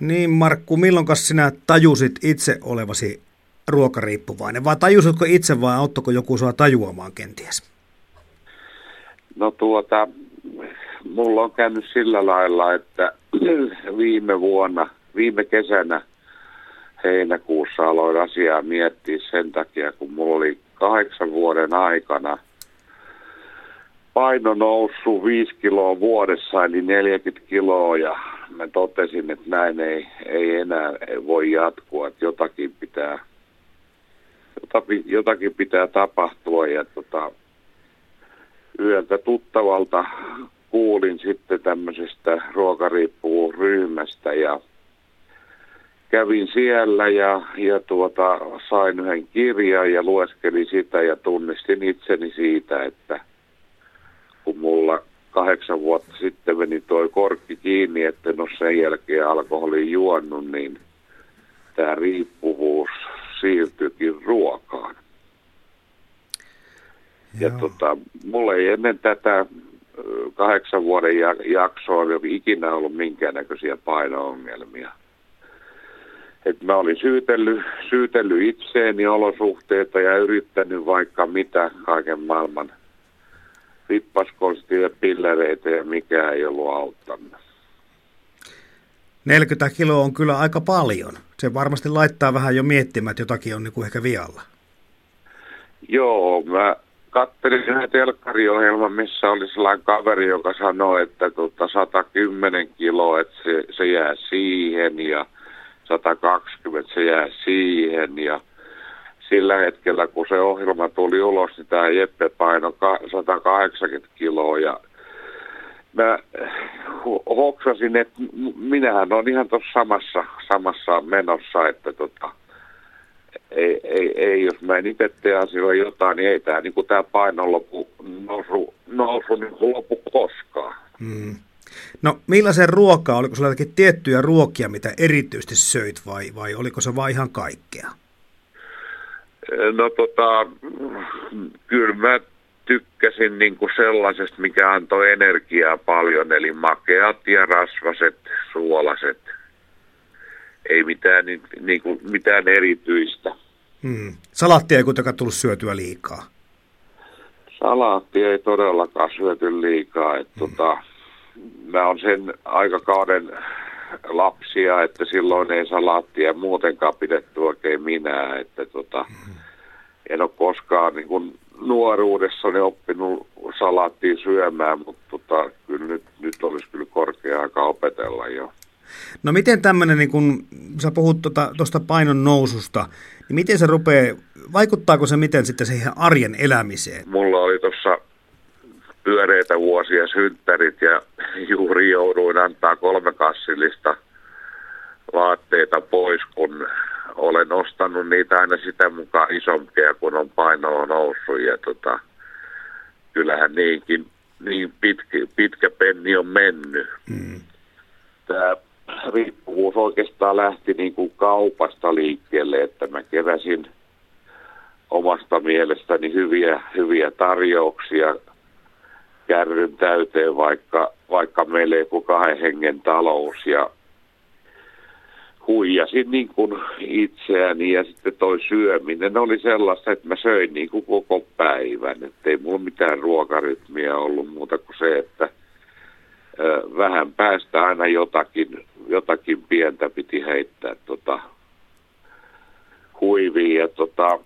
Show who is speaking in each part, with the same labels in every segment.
Speaker 1: Niin Markku, milloin sinä tajusit itse olevasi ruokariippuvainen, vai tajusitko itse vai auttako joku sua tajuamaan kenties?
Speaker 2: No tuota, mulla on käynyt sillä lailla, että viime vuonna, viime kesänä heinäkuussa aloin asiaa miettiä sen takia, kun mulla oli kahdeksan vuoden aikana paino noussut 5 kiloa vuodessa, eli 40 kiloa, ja mä totesin, että näin ei, ei enää voi jatkua, että jotakin pitää, jotakin, pitää tapahtua, ja tota, yöltä tuttavalta kuulin sitten tämmöisestä ruokariippuvuusryhmästä ja kävin siellä ja, ja tuota, sain yhden kirjan ja lueskelin sitä ja tunnistin itseni siitä, että kun mulla kahdeksan vuotta sitten meni toi korkki kiinni, että no sen jälkeen alkoholin juonnut, niin tämä riippuvuus siirtyykin ruokaan. Joo. Ja tota, mulla ei ennen tätä kahdeksan vuoden jaksoa ole ikinä ollut minkäännäköisiä paino-ongelmia. Et mä olin syytellyt, syytellyt itseeni olosuhteita ja yrittänyt vaikka mitä kaiken maailman vippaskonsteja, pillereitä ja mikä ei ollut auttanut.
Speaker 1: 40 kiloa on kyllä aika paljon. Se varmasti laittaa vähän jo miettimään, että jotakin on niin kuin ehkä vialla.
Speaker 2: Joo, mä katselin yhden telkkariohjelman, missä oli sellainen kaveri, joka sanoi, että tota 110 kiloa, että se, se jää siihen ja 120 se jää siihen ja sillä hetkellä, kun se ohjelma tuli ulos, niin tämä Jeppe paino 180 kiloa ja mä hoksasin, että minähän on ihan tuossa samassa, samassa menossa, että tota, ei, ei, ei, jos mä en itse tee asioilla jotain, niin ei tämä niin tämä paino lopu, nousu, nousu niin lopu koskaan. Hmm.
Speaker 1: No millaisen ruokaa, oliko sulla jotakin tiettyjä ruokia, mitä erityisesti söit vai, vai oliko se vain ihan kaikkea?
Speaker 2: No tota, kyllä mä tykkäsin niin kuin sellaisesta, mikä antoi energiaa paljon, eli makeat ja rasvaset, suolaset. Ei mitään, niin, niin kuin, mitään erityistä.
Speaker 1: Hmm. Salaattia ei kuitenkaan tullut syötyä liikaa.
Speaker 2: Salaatti ei todellakaan syöty liikaa. Että hmm. tota, mä oon sen aikakauden lapsia, että silloin ei salaattia muutenkaan pidetty oikein minä. Että tota. En ole koskaan niin kuin nuoruudessani oppinut salaattia syömään, mutta tota, kyllä nyt, nyt olisi kyllä korkea aika opetella jo.
Speaker 1: No miten tämmöinen, niin kun sä puhut tuosta tota, painon noususta, niin miten se rupeaa, vaikuttaako se miten sitten siihen arjen elämiseen?
Speaker 2: Mulla oli tuossa pyöreitä vuosia synttärit ja juuri jouduin antaa kolme kassillista vaatteita pois, kun olen ostanut niitä aina sitä mukaan isompia, kun on paino on noussut ja tota, kyllähän niinkin niin pitkä, pitkä penni on mennyt. Mm. Tämä riippuvuus oikeastaan lähti niin kuin kaupasta liikkeelle, että mä keräsin omasta mielestäni hyviä, hyviä tarjouksia kärryn täyteen, vaikka, vaikka meillä ei kuin kahden hengen talous ja huijasin niin kuin itseäni ja sitten toi syöminen oli sellaista, että mä söin niin kuin koko päivän, että ei mulla mitään ruokarytmiä ollut muuta kuin se, että vähän päästä aina jotakin, jotakin pientä piti heittää tota, huiviin ja tota,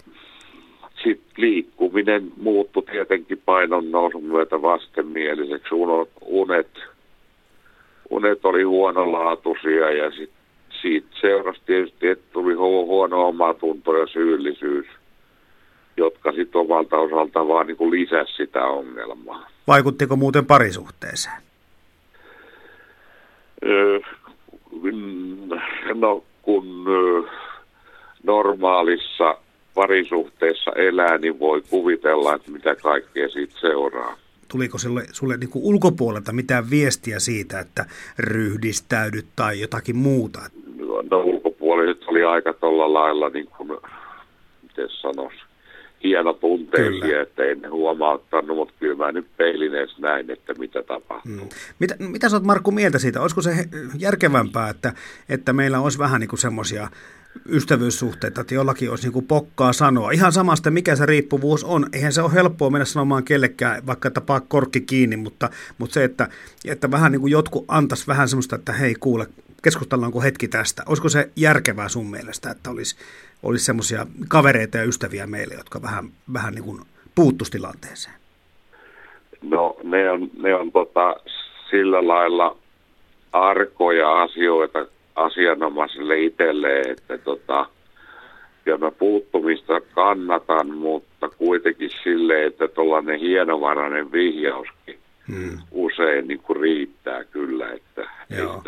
Speaker 2: sitten liikkuminen muuttui tietenkin painon nousun myötä vastenmieliseksi. Unet, unet oli huonolaatuisia ja sitten siitä seurasi tietysti, että tuli huono omatunto ja syyllisyys, jotka sitten omalta osalta vaan niin lisäsi sitä ongelmaa.
Speaker 1: Vaikuttiko muuten parisuhteeseen?
Speaker 2: No kun normaalissa parisuhteessa elää, niin voi kuvitella, että mitä kaikkea siitä seuraa.
Speaker 1: Tuliko sulle, sulle niin kuin ulkopuolelta mitään viestiä siitä, että ryhdistäydyt tai jotakin muuta?
Speaker 2: No ulkopuoliset oli aika tuolla lailla, niin kuin, miten sanoisi, hieno tunteisia, että en huomauttanut, mutta kyllä mä nyt peilin edes näin, että mitä tapahtuu. Hmm.
Speaker 1: Mitä, mitä sä oot Markku mieltä siitä? Olisiko se järkevämpää, että, että meillä olisi vähän niin kuin semmoisia ystävyyssuhteita, että jollakin olisi niin kuin pokkaa sanoa. Ihan samasta, mikä se riippuvuus on. Eihän se ole helppoa mennä sanomaan kellekään, vaikka tapaa korkki kiinni, mutta, mutta se, että, että vähän niin kuin jotkut antaisi vähän semmoista, että hei kuule, keskustellaanko hetki tästä. Olisiko se järkevää sun mielestä, että olisi, olisi semmoisia kavereita ja ystäviä meille, jotka vähän, vähän niin kuin puuttuisi tilanteeseen?
Speaker 2: No ne on, ne on tota, sillä lailla arkoja asioita asianomaiselle itselleen, että tota, ja mä puuttumista kannatan, mutta kuitenkin sille, että tuollainen hienovarainen vihjauskin hmm. usein niin kuin riittää kyllä, että Joo.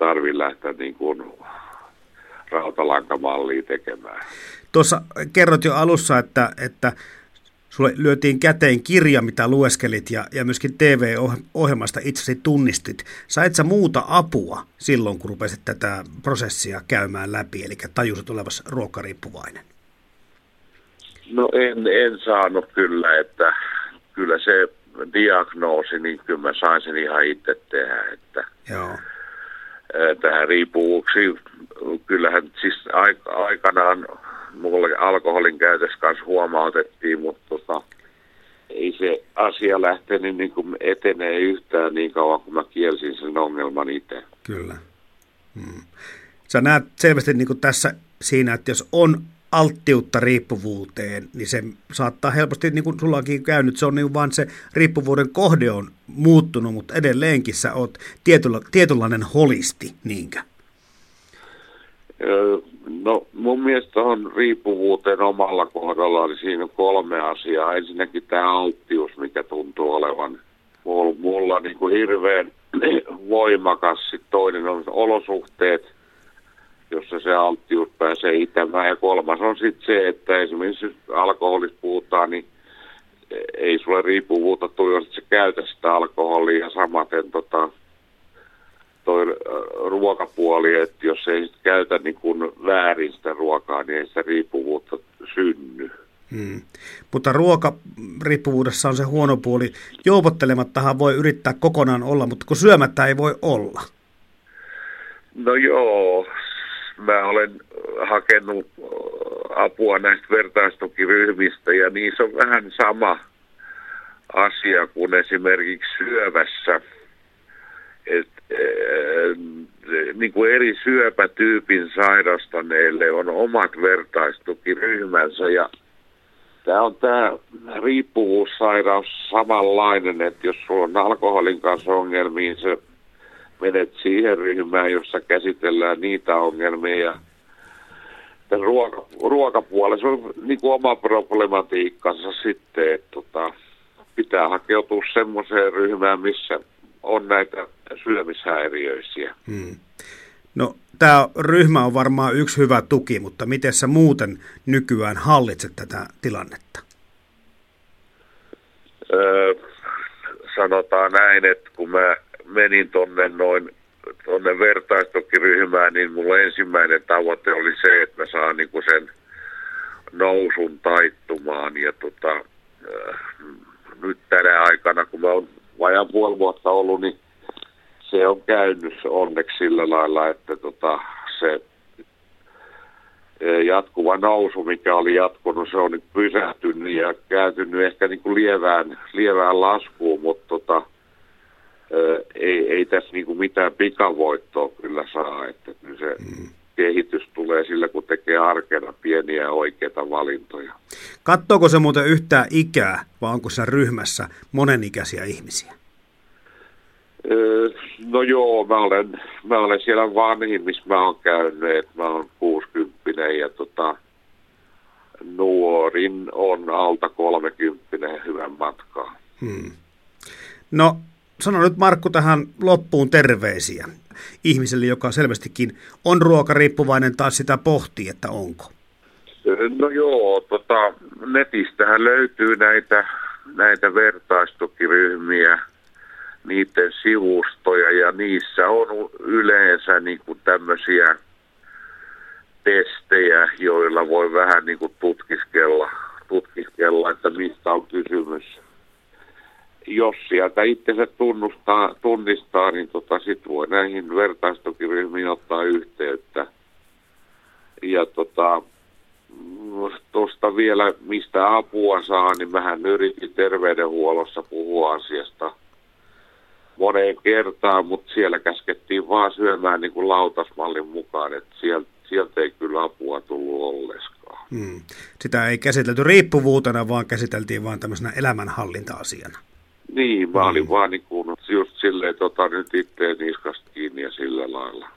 Speaker 2: ei lähteä niin kuin rautalankamallia tekemään.
Speaker 1: Tuossa kerrot jo alussa, että, että sulle lyötiin käteen kirja, mitä lueskelit ja, ja myöskin TV-ohjelmasta itsesi tunnistit. Sait sä muuta apua silloin, kun rupesit tätä prosessia käymään läpi, eli tajusit olevassa ruokariippuvainen?
Speaker 2: No en, en saanut kyllä, että kyllä se diagnoosi, niin kyllä mä sain sen ihan itse tehdä, että Joo. tähän riippuvuuksiin, kyllähän siis aikanaan mulle alkoholin käytössä kanssa huomautettiin, mutta tota, ei se asia lähtenyt niin kuin etenee yhtään niin kauan, kun mä kielsin sen ongelman itse.
Speaker 1: Kyllä. Hmm. Sä näet selvästi niin kuin tässä siinä, että jos on alttiutta riippuvuuteen, niin se saattaa helposti, niin kuin sullakin käynyt, se on niin vaan se riippuvuuden kohde on muuttunut, mutta edelleenkin sä oot tietyllä, tietynlainen holisti, niinkö?
Speaker 2: No mun mielestä on riippuvuuteen omalla kohdalla, niin siinä on kolme asiaa. Ensinnäkin tämä alttius, mikä tuntuu olevan mulla, mulla niin kuin hirveän voimakas. Sitten toinen on olosuhteet, jossa se alttius pääsee itämään. Ja kolmas on sitten se, että esimerkiksi alkoholista puhutaan, niin ei sulle riippuvuutta tule, jos sä käytä sitä alkoholia samaten tota, ruokapuoli, että jos ei käytä niin kuin väärin sitä ruokaa, niin ei sitä riippuvuutta synny. Hmm.
Speaker 1: Mutta ruokariippuvuudessa on se huono puoli. Joupottelemattahan voi yrittää kokonaan olla, mutta kun syömättä ei voi olla.
Speaker 2: No joo, mä olen hakenut apua näistä vertaistukiryhmistä ja niissä on vähän sama asia kuin esimerkiksi syövässä. Et niin kuin eri syöpätyypin sairastaneille on omat vertaistukiryhmänsä ja tämä on tämä riippuvuussairaus samanlainen, että jos sulla on alkoholin kanssa ongelmia, se menet siihen ryhmään, jossa käsitellään niitä ongelmia ja ruoka, ruokapuolella se on niin kuin oma problematiikkansa sitten, että tota, pitää hakeutua semmoiseen ryhmään, missä on näitä syömishäiriöisiä. Hmm.
Speaker 1: No, tämä ryhmä on varmaan yksi hyvä tuki, mutta miten sä muuten nykyään hallitset tätä tilannetta?
Speaker 2: Öö, sanotaan näin, että kun mä menin tonne noin tuonne vertaistukiryhmään, niin mulla ensimmäinen tavoite oli se, että mä saan niinku sen nousun taittumaan. Ja tota, nyt tänä aikana, kun mä oon vajaan puoli vuotta ollut, niin se on käynyt onneksi sillä lailla, että tota, se e, jatkuva nousu, mikä oli jatkunut, se on nyt pysähtynyt ja kääntynyt ehkä niin kuin lievään, lievään laskuun, mutta tota, e, ei, ei tässä niin kuin mitään pikavoittoa kyllä saa, että se mm. kehitys tulee sillä, kun tekee arkena pieniä oikeita valintoja.
Speaker 1: Kattooko se muuten yhtään ikää, vai onko se ryhmässä monenikäisiä ihmisiä?
Speaker 2: No joo, mä olen, mä olen siellä vanhin, missä mä oon käynyt, mä oon 60 ja tota, nuorin on alta 30 hyvän matkaa. Hmm.
Speaker 1: No sano nyt Markku tähän loppuun terveisiä ihmiselle, joka selvästikin on ruokariippuvainen tai sitä pohtii, että onko.
Speaker 2: No joo, tota, netistähän löytyy näitä, näitä vertaistukiryhmiä – niiden sivustoja ja niissä on yleensä niin kuin tämmöisiä testejä, joilla voi vähän niin kuin tutkiskella, tutkiskella, että mistä on kysymys. Jos sieltä itse se tunnustaa, tunnistaa, niin tota, sit voi näihin vertaistukiryhmiin ottaa yhteyttä. Ja tota, tuosta vielä, mistä apua saa, niin mähän yritin terveydenhuollossa puhua asiasta moneen kertaan, mutta siellä käskettiin vaan syömään niin kuin lautasmallin mukaan, että sieltä, sieltä ei kyllä apua tullut olleskaan. Hmm.
Speaker 1: Sitä ei käsitelty riippuvuutena, vaan käsiteltiin vaan tämmöisenä elämänhallinta-asiana.
Speaker 2: Niin, mä olin hmm. vaan niin kuin just silleen tota, nyt itteen niskasta kiinni ja sillä lailla.